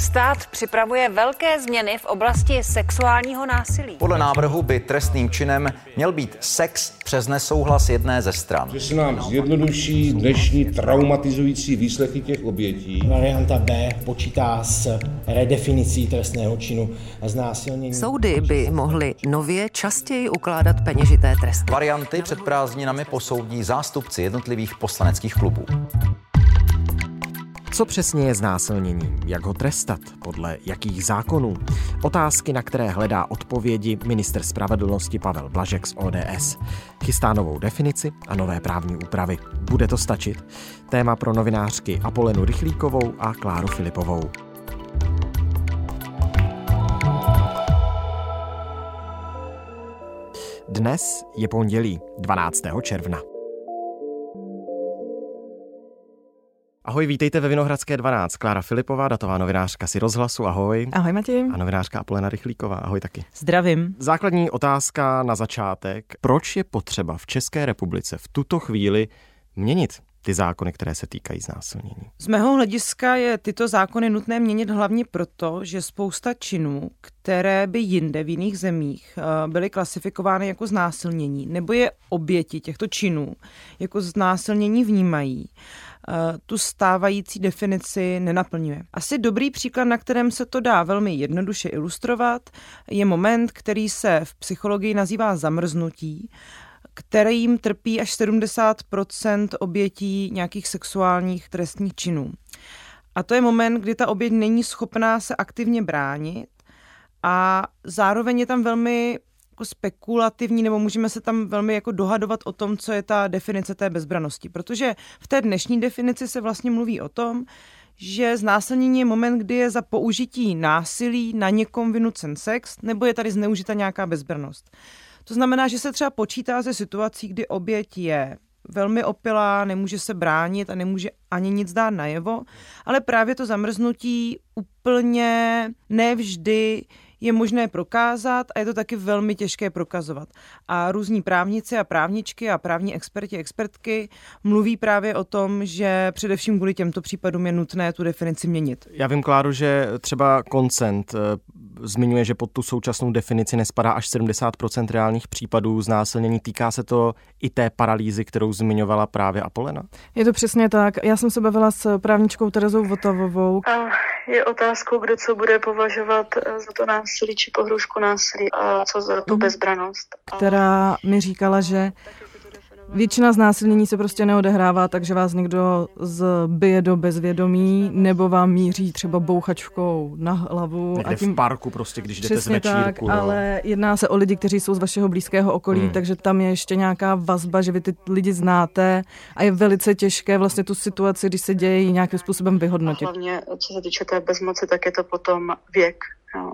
Stát připravuje velké změny v oblasti sexuálního násilí. Podle návrhu by trestným činem měl být sex přes nesouhlas jedné ze stran. Že se nám zjednoduší dnešní traumatizující výslechy těch obětí. Varianta B počítá s redefinicí trestného činu znásilnění. Soudy by mohly nově častěji ukládat peněžité tresty. Varianty před prázdninami posoudí zástupci jednotlivých poslaneckých klubů. Co přesně je znásilnění? Jak ho trestat? Podle jakých zákonů? Otázky, na které hledá odpovědi minister spravedlnosti Pavel Blažek z ODS. Chystá novou definici a nové právní úpravy. Bude to stačit? Téma pro novinářky Apolenu Rychlíkovou a Kláru Filipovou. Dnes je pondělí 12. června. Ahoj, vítejte ve Vinohradské 12. Klára Filipová, datová novinářka si rozhlasu, ahoj. Ahoj Matěj. A novinářka Apolena Rychlíková, ahoj taky. Zdravím. Základní otázka na začátek. Proč je potřeba v České republice v tuto chvíli měnit ty zákony, které se týkají znásilnění. Z mého hlediska je tyto zákony nutné měnit hlavně proto, že spousta činů, které by jinde v jiných zemích eh, byly klasifikovány jako znásilnění, nebo je oběti těchto činů jako znásilnění vnímají, tu stávající definici nenaplňuje. Asi dobrý příklad, na kterém se to dá velmi jednoduše ilustrovat, je moment, který se v psychologii nazývá zamrznutí, kterým trpí až 70% obětí nějakých sexuálních trestních činů. A to je moment, kdy ta oběť není schopná se aktivně bránit a zároveň je tam velmi jako spekulativní, nebo můžeme se tam velmi jako dohadovat o tom, co je ta definice té bezbranosti. Protože v té dnešní definici se vlastně mluví o tom, že znásilnění je moment, kdy je za použití násilí na někom vynucen sex, nebo je tady zneužita nějaká bezbranost. To znamená, že se třeba počítá ze situací, kdy oběť je velmi opilá, nemůže se bránit a nemůže ani nic dát najevo, ale právě to zamrznutí úplně nevždy je možné prokázat a je to taky velmi těžké prokazovat. A různí právníci a právničky a právní experti, expertky mluví právě o tom, že především kvůli těmto případům je nutné tu definici měnit. Já vím, Kláru, že třeba koncent zmiňuje, že pod tu současnou definici nespadá až 70% reálných případů znásilnění. Týká se to i té paralýzy, kterou zmiňovala právě Apolena? Je to přesně tak. Já jsem se bavila s právničkou Terezou Votavovou. A je otázkou, kdo co bude považovat eh, za to násilí či pohrušku násilí a co za tu mhm. bezbranost. Která mi říkala, že Většina znásilnění se prostě neodehrává tak, že vás někdo zbije do bezvědomí nebo vám míří třeba bouchačkou na hlavu. Někde a tím... v parku prostě, když jdete z večírku. tak, no. ale jedná se o lidi, kteří jsou z vašeho blízkého okolí, hmm. takže tam je ještě nějaká vazba, že vy ty lidi znáte a je velice těžké vlastně tu situaci, když se děje nějakým způsobem vyhodnotit. A hlavně, co se týče té bezmoci, tak je to potom věk, jo,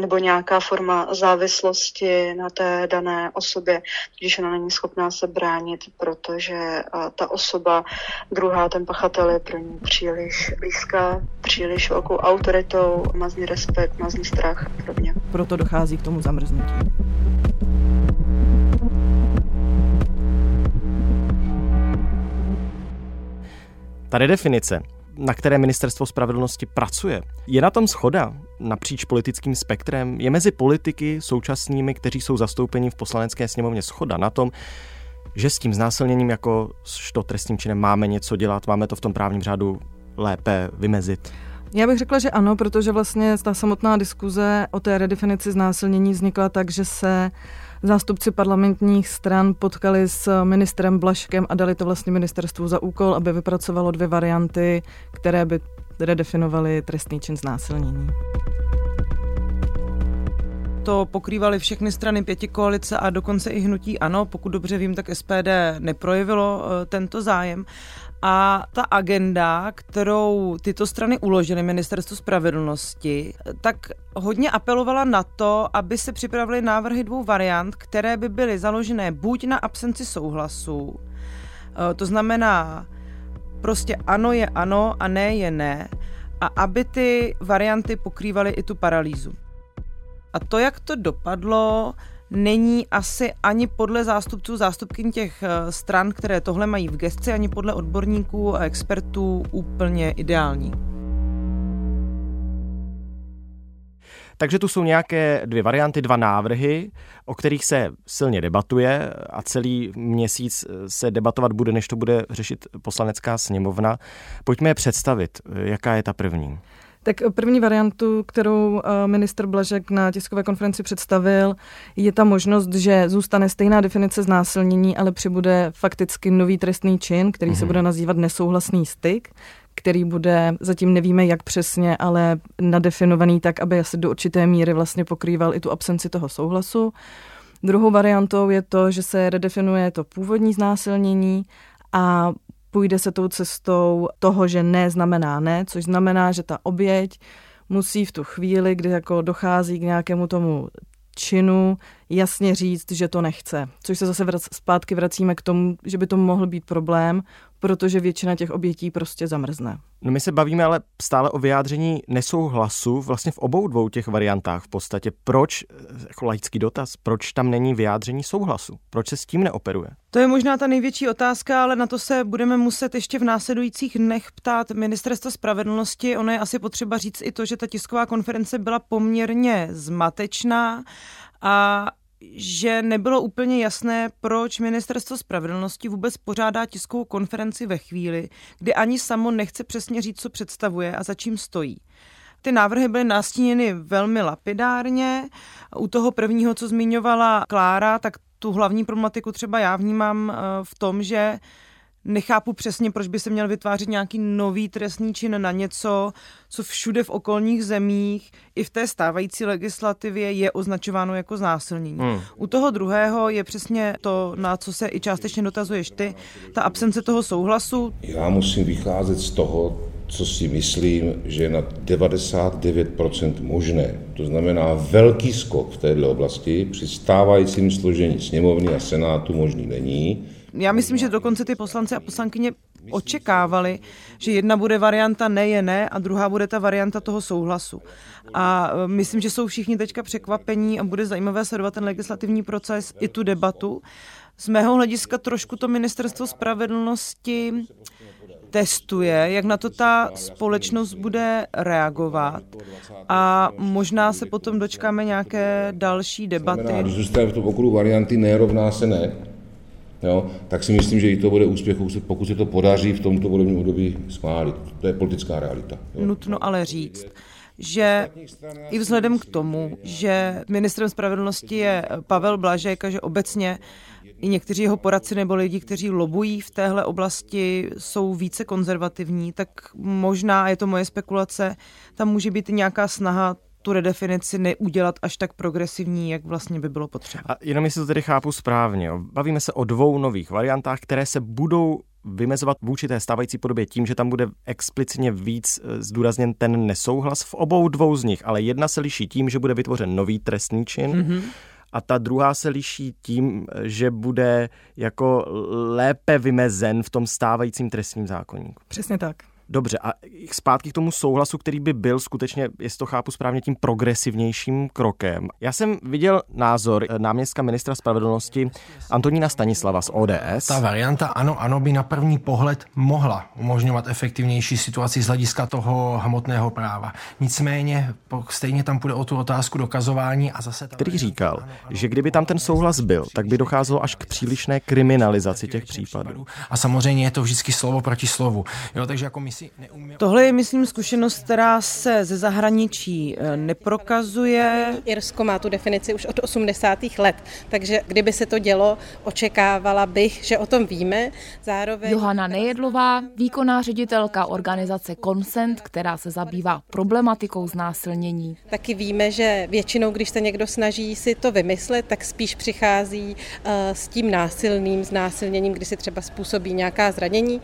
nebo nějaká forma závislosti na té dané osobě, když ona není schopná se bránit, protože ta osoba, druhá, ten pachatel je pro ní příliš blízká, příliš velkou autoritou, má z ní respekt, má z ní strach a podobně. Proto dochází k tomu zamrznutí. Ta redefinice na které ministerstvo spravedlnosti pracuje. Je na tom schoda napříč politickým spektrem? Je mezi politiky současnými, kteří jsou zastoupeni v poslanecké sněmovně schoda na tom, že s tím znásilněním jako s trestním činem máme něco dělat, máme to v tom právním řádu lépe vymezit? Já bych řekla, že ano, protože vlastně ta samotná diskuze o té redefinici znásilnění vznikla tak, že se zástupci parlamentních stran potkali s ministrem Blaškem a dali to vlastně ministerstvu za úkol, aby vypracovalo dvě varianty, které by redefinovaly trestný čin znásilnění to pokrývaly všechny strany pěti koalice a dokonce i hnutí ANO. Pokud dobře vím, tak SPD neprojevilo eh, tento zájem. A ta agenda, kterou tyto strany uložily ministerstvu spravedlnosti, tak hodně apelovala na to, aby se připravily návrhy dvou variant, které by byly založené buď na absenci souhlasu, eh, to znamená prostě ano je ano a ne je ne, a aby ty varianty pokrývaly i tu paralýzu. A to, jak to dopadlo, není asi ani podle zástupců, zástupkyň těch eh, stran, které tohle mají v gesci, ani podle odborníků a expertů úplně ideální. Takže tu jsou nějaké dvě varianty, dva návrhy, o kterých se silně debatuje a celý měsíc se debatovat bude, než to bude řešit poslanecká sněmovna. Pojďme je představit. Jaká je ta první? Tak první variantu, kterou eh, minister Blažek na tiskové konferenci představil, je ta možnost, že zůstane stejná definice znásilnění, ale přibude fakticky nový trestný čin, který mm-hmm. se mhm. bude nazývat nesouhlasný styk který bude, zatím nevíme jak přesně, ale nadefinovaný tak, aby asi do určité míry vlastně pokrýval i tu absenci toho souhlasu. Druhou variantou je to, že se redefinuje to původní znásilnění a půjde se tou cestou toho, že ne znamená ne, což znamená, že ta oběť musí v tu chvíli, kdy jako dochází k nějakému tomu činu jasně říct, že to nechce. Což se zase vrac, zpátky vracíme k tomu, že by to mohl být problém, protože většina těch obětí prostě zamrzne. No my se bavíme ale stále o vyjádření nesouhlasu vlastně v obou dvou těch variantách v podstatě. Proč, jako laický dotaz, proč tam není vyjádření souhlasu? Proč se s tím neoperuje? To je možná ta největší otázka, ale na to se budeme muset ještě v následujících dnech ptát ministerstva spravedlnosti. Ono je asi potřeba říct i to, že ta tisková konference byla poměrně zmatečná a že nebylo úplně jasné, proč ministerstvo spravedlnosti vůbec pořádá tiskovou konferenci ve chvíli, kdy ani samo nechce přesně říct, co představuje a za čím stojí. Ty návrhy byly nastíněny velmi lapidárně. U toho prvního, co zmiňovala Klára, tak tu hlavní problematiku třeba já vnímám eh, v tom, že nechápu přesně, proč by se měl vytvářet nějaký nový trestný čin na něco, co všude v okolních zemích i v té stávající legislativě je označováno jako znásilnění. Hmm. U toho druhého je přesně to, na co se i částečně dotazuješ ty, ta absence toho souhlasu. Já musím vycházet z toho, co si myslím, že je na 99% možné. To znamená, velký skok v této oblasti při stávajícím složení sněmovny a senátu možný není. Já myslím, že dokonce ty poslanci a poslankyně očekávali, že jedna bude varianta ne je ne a druhá bude ta varianta toho souhlasu. A e, myslím, že jsou všichni teďka překvapení a bude zajímavé sledovat ten legislativní proces i tu debatu. Z mého hlediska trošku to ministerstvo spravedlnosti testuje, jak na to ta společnost bude reagovat a možná se potom dočkáme nějaké další debaty. Zůstaneme v tom okruhu varianty nerovná se ne, jo, tak si myslím, že i to bude úspěch, pokud se to podaří v tomto volebním období schválit. To je politická realita. Jo. Nutno ale říct, že i vzhledem k tomu, že ministrem spravedlnosti je Pavel Blažek a že obecně i někteří jeho poradci nebo lidi, kteří lobují v téhle oblasti, jsou více konzervativní, tak možná, je to moje spekulace, tam může být nějaká snaha tu redefinici neudělat až tak progresivní, jak vlastně by bylo potřeba. A jenom jestli to tedy chápu správně, bavíme se o dvou nových variantách, které se budou vymezovat vůči té stávající podobě tím, že tam bude explicitně víc eh, zdůrazněn ten nesouhlas v obou dvou z nich, ale jedna se liší tím, že bude vytvořen nový trestný čin, mm-hmm a ta druhá se liší tím, že bude jako lépe vymezen v tom stávajícím trestním zákonníku. Přesně tak. Dobře, a zpátky k tomu souhlasu, který by byl skutečně, jestli to chápu správně, tím progresivnějším krokem. Já jsem viděl názor náměstka ministra spravedlnosti Antonína Stanislava z ODS. Ta varianta ano, ano by na první pohled mohla umožňovat efektivnější situaci z hlediska toho hmotného práva. Nicméně stejně tam půjde o tu otázku dokazování a zase... Ta který říkal, ano, ano, že kdyby tam ten souhlas byl, tak by docházelo až k přílišné kriminalizaci těch případů. A samozřejmě je to vždycky slovo proti slovu. Jo, takže jako my. Tohle je, myslím, zkušenost, která se ze zahraničí eh, neprokazuje. Irsko má tu definici už od 80. let, takže kdyby se to dělo, očekávala bych, že o tom víme. Zároveň... Johana Nejedlová, výkonná ředitelka organizace Consent, která se zabývá problematikou znásilnění. Taky víme, že většinou, když se někdo snaží si to vymyslet, tak spíš přichází uh, s tím násilným znásilněním, kdy si třeba způsobí nějaká zranění.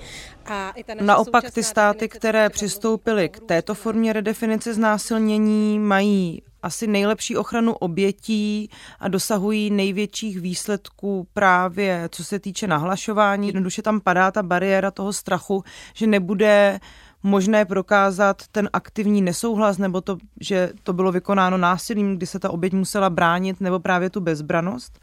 Naopak ty státy, které přistoupily k této formě redefinice znásilnění, mají asi nejlepší ochranu obětí a dosahují největších výsledků právě co se týče nahlašování. Jednoduše tam padá ta bariéra toho strachu, že nebude možné prokázat ten aktivní nesouhlas nebo to, že to bylo vykonáno násilím, kdy se ta oběť musela bránit, nebo právě tu bezbranost.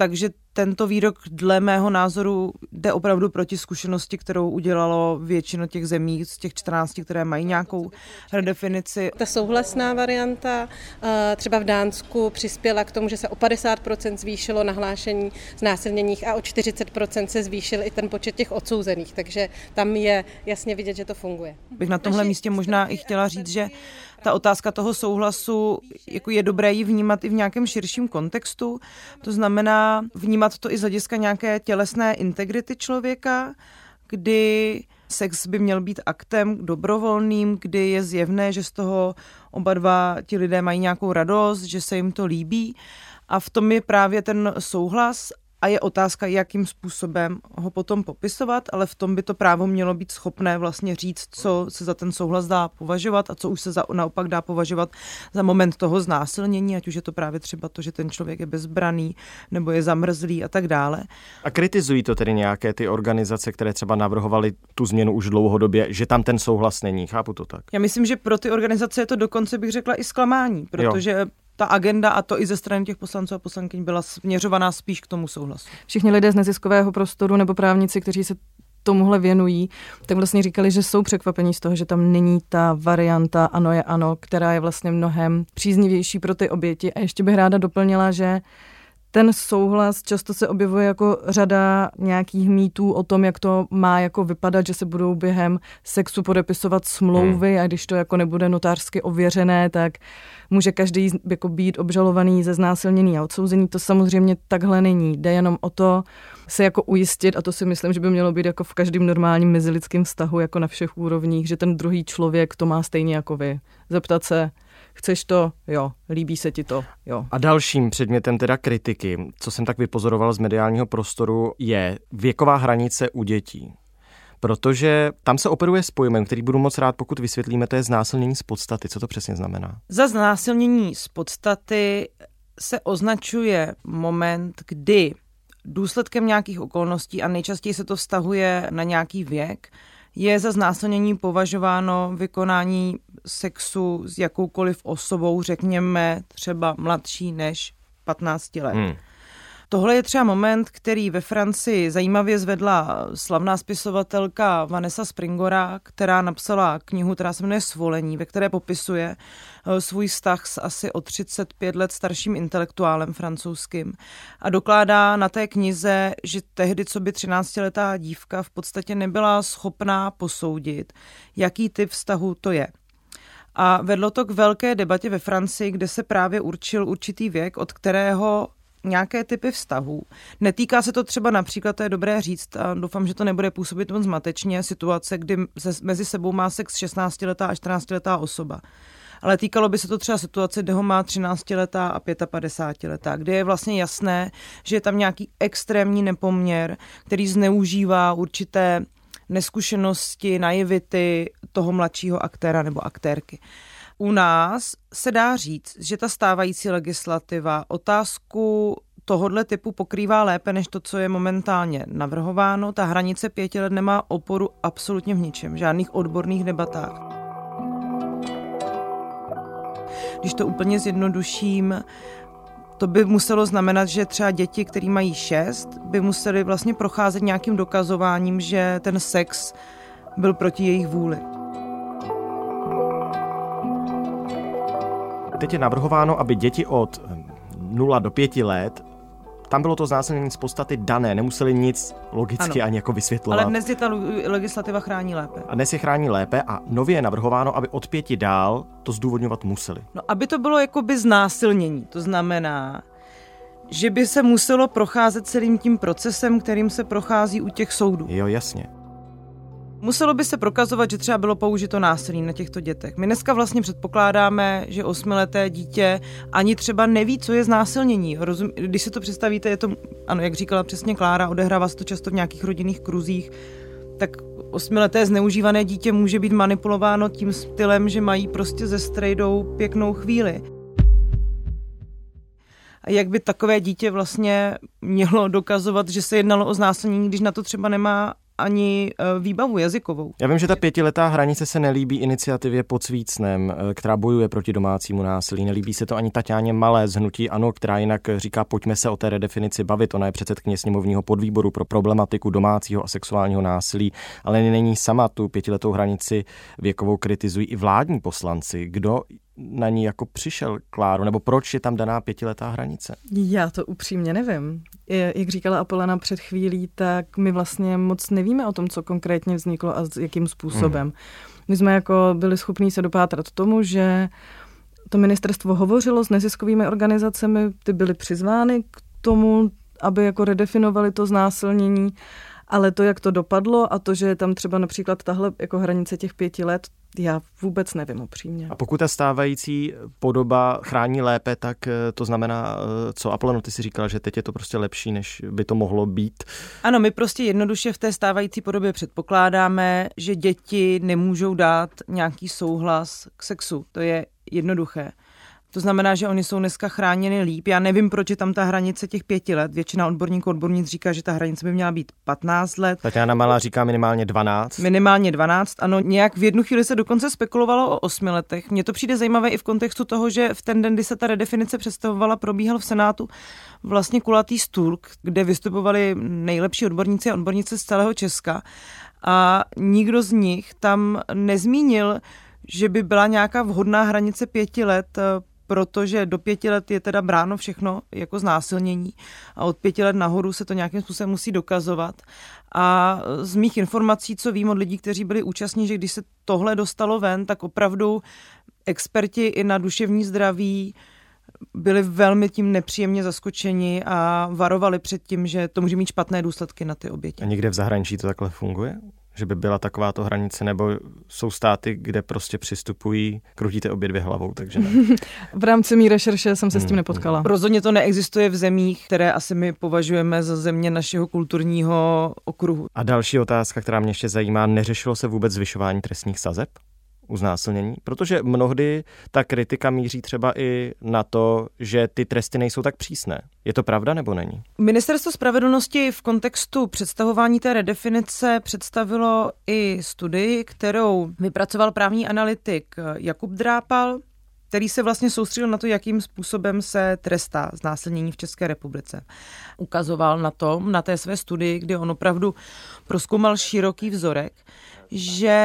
Takže tento výrok dle mého názoru jde opravdu proti zkušenosti, kterou udělalo většina těch zemí z těch 14, které mají nějakou redefinici. Ta souhlasná varianta eh, třeba v Dánsku přispěla k tomu, že se o 50% zvýšilo nahlášení znásilněních a o 40% se zvýšil i ten počet těch odsouzených, takže tam je jasně vidět, že to funguje. Bych na tomhle místě možná i chtěla říct, že ta otázka toho souhlasu, jako je dobré ji vnímat i v nějakém širším kontextu. To znamená vnímat to i z hlediska nějaké tělesné integrity člověka, kdy sex by měl být aktem dobrovolným, kdy je zjevné, že z toho oba dva ti lidé mají nějakou radost, že se jim to líbí. A v tom je právě ten souhlas a je otázka, jakým způsobem ho potom popisovat, ale v tom by to právo mělo být schopné vlastně říct, co se za ten souhlas dá považovat a co už se za, naopak dá považovat za moment toho znásilnění, ať už je to právě třeba to, že ten člověk je bezbraný nebo je zamrzlý a tak dále. A kritizují to tedy nějaké ty organizace, které třeba navrhovaly tu změnu už dlouhodobě, že tam ten souhlas není. Chápu to tak. Já myslím, že pro ty organizace je to dokonce, bych řekla, i zklamání, protože jo ta agenda a to i ze strany těch poslanců a poslankyň byla směřovaná spíš k tomu souhlasu. Všichni lidé z neziskového prostoru nebo právníci, kteří se tomuhle věnují, tak vlastně říkali, že jsou překvapení z toho, že tam není ta varianta ano je ano, která je vlastně mnohem příznivější pro ty oběti. A ještě bych ráda doplnila, že ten souhlas často se objevuje jako řada nějakých mýtů o tom, jak to má jako vypadat, že se budou během sexu podepisovat smlouvy hmm. a když to jako nebude notářsky ověřené, tak může každý jako být obžalovaný ze znásilnění a odsouzený. To samozřejmě takhle není. Jde jenom o to se jako ujistit a to si myslím, že by mělo být jako v každém normálním mezilidském vztahu, jako na všech úrovních, že ten druhý člověk to má stejně jako vy. Zeptat se, Chceš to? Jo. Líbí se ti to? Jo. A dalším předmětem teda kritiky, co jsem tak vypozoroval z mediálního prostoru, je věková hranice u dětí. Protože tam se operuje s pojmem, který budu moc rád, pokud vysvětlíme, to je znásilnění z podstaty. Co to přesně znamená? Za znásilnění z podstaty se označuje moment, kdy důsledkem nějakých okolností, a nejčastěji se to vztahuje na nějaký věk, je za znásilnění považováno vykonání sexu s jakoukoliv osobou, řekněme třeba mladší než 15 let. Hmm. Tohle je třeba moment, který ve Francii zajímavě zvedla slavná spisovatelka Vanessa Springora, která napsala knihu, která se jmenuje Svolení, ve které popisuje eh, svůj vztah s asi o 35 let starším intelektuálem francouzským. A dokládá na té knize, že tehdy, co by 13-letá dívka v podstatě nebyla schopná posoudit, jaký typ vztahu to je. A vedlo to k velké debatě ve Francii, kde se právě určil určitý věk, od kterého nějaké typy vztahů. Netýká se to třeba například, to je dobré říct, a doufám, že to nebude působit moc zmatečně, situace, kdy mezi sebou má sex 16-letá a 14-letá osoba. Ale týkalo by se to třeba situace, kde ho má 13-letá a 55-letá, kde je vlastně jasné, že je tam nějaký extrémní nepoměr, který zneužívá určité neskušenosti, naivity toho mladšího aktéra nebo aktérky. U nás se dá říct, že ta stávající legislativa otázku tohodle typu pokrývá lépe než to, co je momentálně navrhováno. Ta hranice pěti let nemá oporu absolutně v ničem, v žádných odborných debatách. Když to úplně zjednoduším, to by muselo znamenat, že třeba děti, které mají šest, by museli vlastně procházet nějakým dokazováním, že ten sex byl proti jejich vůli. Teď je navrhováno, aby děti od 0 do 5 let tam bylo to znásilnění z podstaty dané, nemuseli nic logicky ano. ani jako vysvětlovat. Ale dnes je ta legislativa chrání lépe. A dnes je chrání lépe a nově je navrhováno, aby od pěti dál to zdůvodňovat museli. No, aby to bylo jakoby znásilnění, to znamená, že by se muselo procházet celým tím procesem, kterým se prochází u těch soudů. Jo, jasně. Muselo by se prokazovat, že třeba bylo použito násilí na těchto dětech. My dneska vlastně předpokládáme, že osmileté dítě ani třeba neví, co je znásilnění. Rozum, když si to představíte, je to, ano, jak říkala přesně Klára, odehrává se to často v nějakých rodinných kruzích, tak osmileté zneužívané dítě může být manipulováno tím stylem, že mají prostě ze strejdou pěknou chvíli. A jak by takové dítě vlastně mělo dokazovat, že se jednalo o znásilnění, když na to třeba nemá ani eh, výbavu jazykovou. Já vím, že ta pětiletá hranice se nelíbí iniciativě pod Svícnem, eh, která bojuje proti domácímu násilí. Nelíbí se to ani Tatiáně Malé z Hnutí Ano, která jinak říká, pojďme se o té redefinici bavit. Ona je předsedkyně sněmovního podvýboru pro problematiku domácího a sexuálního násilí, ale není sama tu pětiletou hranici věkovou kritizují i vládní poslanci. Kdo na ní jako přišel, Kláro, nebo proč je tam daná pětiletá hranice? Já to upřímně nevím. Jak říkala Apolena před chvílí, tak my vlastně moc nevíme o tom, co konkrétně vzniklo a s jakým způsobem. Hmm. My jsme jako byli schopní se dopátrat tomu, že to ministerstvo hovořilo s neziskovými organizacemi, ty byly přizvány k tomu, aby jako redefinovali to znásilnění, ale to, jak to dopadlo a to, že je tam třeba například tahle jako hranice těch pěti let, já vůbec nevím upřímně. A pokud ta stávající podoba chrání lépe, tak eh, to znamená, eh, co Apollo, ty si říkal, že teď je to prostě lepší, než by to mohlo být? Ano, my prostě jednoduše v té stávající podobě předpokládáme, že děti nemůžou dát nějaký souhlas k sexu. To je jednoduché. To znamená, že oni jsou dneska chráněni líp. Já nevím, proč je tam ta hranice těch pěti let. Většina odborníků odbornic říká, že ta hranice by měla být 15 let. Tatiana Malá říká minimálně 12. Minimálně 12, ano. Nějak v jednu chvíli se dokonce spekulovalo o 8 letech. Mně to přijde zajímavé i v kontextu toho, že v ten den, kdy se ta redefinice představovala, probíhal v Senátu vlastně kulatý stůl, kde vystupovali nejlepší odborníci a odbornice z celého Česka. A nikdo z nich tam nezmínil, že by byla nějaká vhodná hranice pěti let protože do pěti let je teda bráno všechno jako znásilnění a od pěti let nahoru se to nějakým způsobem musí dokazovat. A z mých informací, co vím od lidí, kteří byli účastní, že když se tohle dostalo ven, tak opravdu experti i na duševní zdraví byli velmi tím nepříjemně zaskočeni a varovali před tím, že to může mít špatné důsledky na ty oběti. A někde v zahraničí to takhle funguje? Že by byla takováto hranice, nebo jsou státy, kde prostě přistupují, krutíte obě dvě hlavou, takže ne. v rámci mý rešerše jsem se s tím hmm, nepotkala. Hmm. Rozhodně to neexistuje v zemích, které asi my považujeme za země našeho kulturního okruhu. A další otázka, která mě ještě zajímá, neřešilo se vůbec zvyšování trestních sazeb? U znásilnění, protože mnohdy ta kritika míří třeba i na to, že ty tresty nejsou tak přísné. Je to pravda nebo není? Ministerstvo spravedlnosti v kontextu představování té redefinice představilo i studii, kterou vypracoval právní analytik Jakub Drápal, který se vlastně soustředil na to, jakým způsobem se trestá znásilnění v České republice. Ukazoval na to, na té své studii, kdy on opravdu proskoumal široký vzorek, že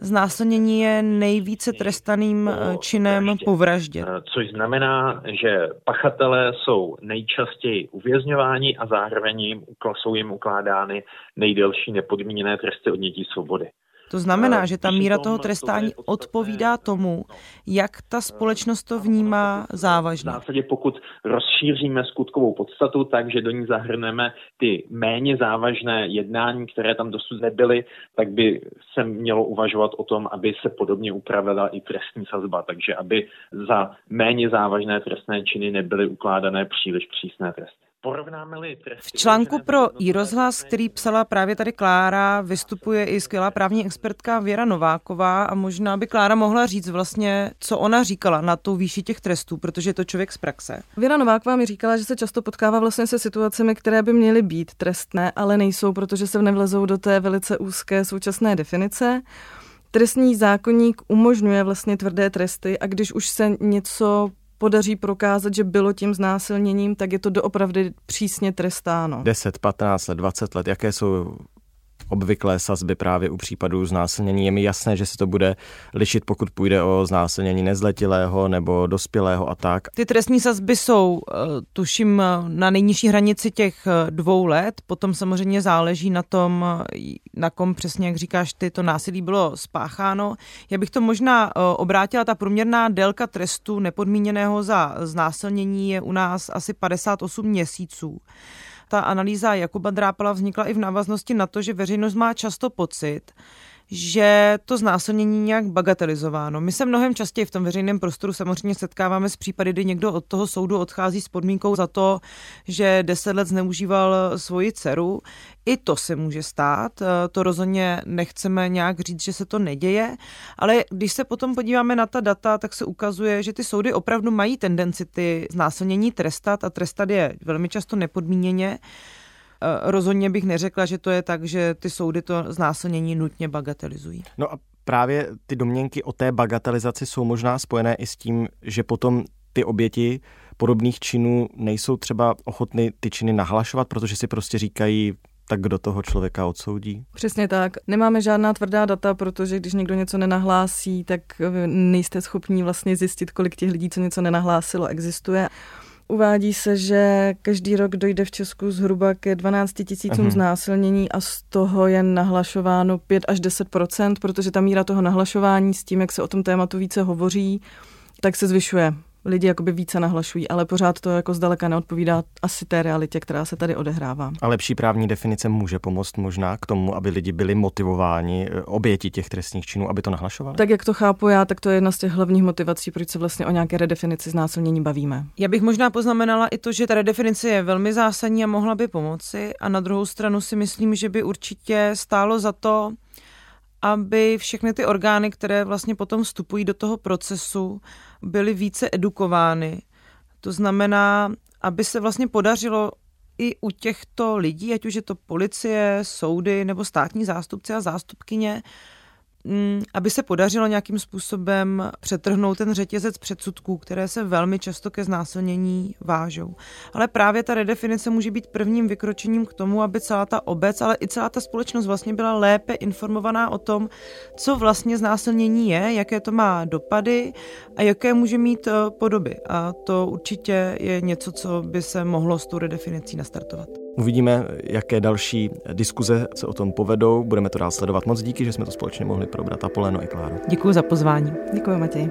znásilnění je nejvíce trestaným eh, činem po vraždě. Eh, což znamená, že pachatelé jsou nejčastěji uvězňováni a zároveň jim, jsou jim ukládány nejdelší nepodmíněné tresty odnětí svobody. To znamená, že ta míra toho trestání odpovídá tomu, jak ta společnost to vnímá závažně. V zásadě pokud rozšíříme skutkovou podstatu tak, že do ní zahrneme ty méně závažné jednání, které tam dosud nebyly, tak by se mělo uvažovat o tom, aby se podobně upravila i trestní sazba, takže aby za méně závažné trestné činy nebyly ukládané příliš přísné tresty. V článku pro i rozhlas, který psala právě tady Klára, vystupuje i skvělá právní expertka Věra Nováková a možná by Klára mohla říct vlastně, co ona říkala na tu výši těch trestů, protože je to člověk z praxe. Věra Nováková mi říkala, že se často potkává vlastně se situacemi, které by měly být trestné, ale nejsou, protože se nevlezou do té velice úzké současné definice. Trestní zákonník umožňuje vlastně tvrdé tresty a když už se něco podaří prokázat, že bylo tím znásilněním, tak je to doopravdy přísně trestáno. 10, 15 let, 20 let, jaké jsou obvyklé sazby právě u případů znásilnění. Je mi jasné, že se to bude lišit, pokud půjde o znásilnění nezletilého nebo dospělého a tak. Ty trestní sazby jsou, eh, tuším, na nejnižší hranici těch eh, dvou let, potom samozřejmě záleží na tom, eh, na kom přesně, jak říkáš ty, to násilí bylo spácháno. Já bych to možná obrátila, ta průměrná délka trestu nepodmíněného za znásilnění je u nás asi 58 měsíců ta analýza Jakuba Drápala vznikla i v návaznosti na to, že veřejnost má často pocit, že to znásilnění nějak bagatelizováno. My se mnohem častěji v tom veřejném prostoru samozřejmě setkáváme s případy, kdy někdo od toho soudu odchází s podmínkou za to, že deset let zneužíval svoji dceru. I to se může stát, to rozhodně nechceme nějak říct, že se to neděje, ale když se potom podíváme na ta data, tak se ukazuje, že ty soudy opravdu mají tendenci ty znásilnění trestat a trestat je velmi často nepodmíněně rozhodně bych neřekla, že to je tak, že ty soudy to znásilnění nutně bagatelizují. No a právě ty domněnky o té bagatelizaci jsou možná spojené i s tím, že potom ty oběti podobných činů nejsou třeba ochotny ty činy nahlašovat, protože si prostě říkají, tak kdo toho člověka odsoudí? Přesně tak. Nemáme žádná tvrdá data, protože když někdo něco nenahlásí, tak nejste schopní vlastně zjistit, kolik těch lidí, co něco nenahlásilo, existuje. Uvádí se, že každý rok dojde v Česku zhruba ke 12 tisícům uh-huh. znásilnění a z toho je nahlašováno 5 až 10% protože ta míra toho nahlašování s tím, jak se o tom tématu více hovoří, tak se zvyšuje lidi jakoby více nahlašují, ale pořád to jako zdaleka neodpovídá asi té realitě, která se tady odehrává. A lepší právní definice může pomoct možná k tomu, aby lidi byli motivováni, eh, oběti těch trestních činů, aby to nahlašovali? Tak jak to chápu já, tak to je jedna z těch hlavních motivací, proč se vlastně o nějaké redefinici znásilnění bavíme. Já bych možná poznamenala i to, že ta redefinice je velmi zásadní a mohla by pomoci. A na druhou stranu si myslím, že by určitě stálo za to, aby všechny ty orgány, které vlastně potom vstupují do toho procesu, byly více edukovány. To znamená, aby se vlastně podařilo i u těchto lidí, ať už je to policie, soudy nebo státní zástupci a zástupkyně, aby se podařilo nějakým způsobem přetrhnout ten řetězec předsudků, které se velmi často ke znásilnění vážou. Ale právě ta redefinice může být prvním vykročením k tomu, aby celá ta obec, ale i celá ta společnost vlastně byla lépe informovaná o tom, co vlastně znásilnění je, jaké to má dopady a jaké může mít eh, podoby. A to určitě je něco, co by se mohlo s tou redefinicí nastartovat. Uvidíme, jaké další diskuze se o tom povedou. Budeme to dál sledovat. Moc díky, že jsme to společně mohli probrat. Apoleno i Kláru. Děkuji za pozvání. Děkuji, Matěj.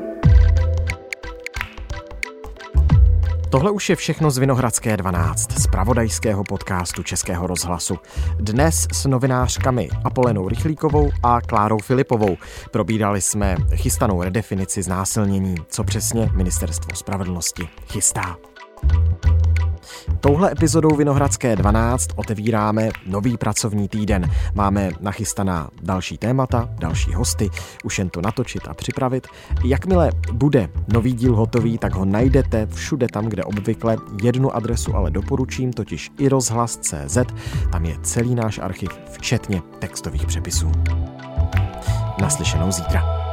Tohle už je všechno z Vinohradské 12, z pravodajského podcastu Českého rozhlasu. Dnes s novinářkami Apolenou Rychlíkovou a Klárou Filipovou probírali jsme chystanou redefinici znásilnění, co přesně Ministerstvo spravedlnosti chystá. Touhle epizodou Vinohradské 12 otevíráme nový pracovní týden. Máme nachystaná další témata, další hosty, už jen to natočit a připravit. Jakmile bude nový díl hotový, tak ho najdete všude tam, kde obvykle. Jednu adresu ale doporučím, totiž i rozhlas.cz. Tam je celý náš archiv, včetně textových přepisů. Naslyšenou zítra.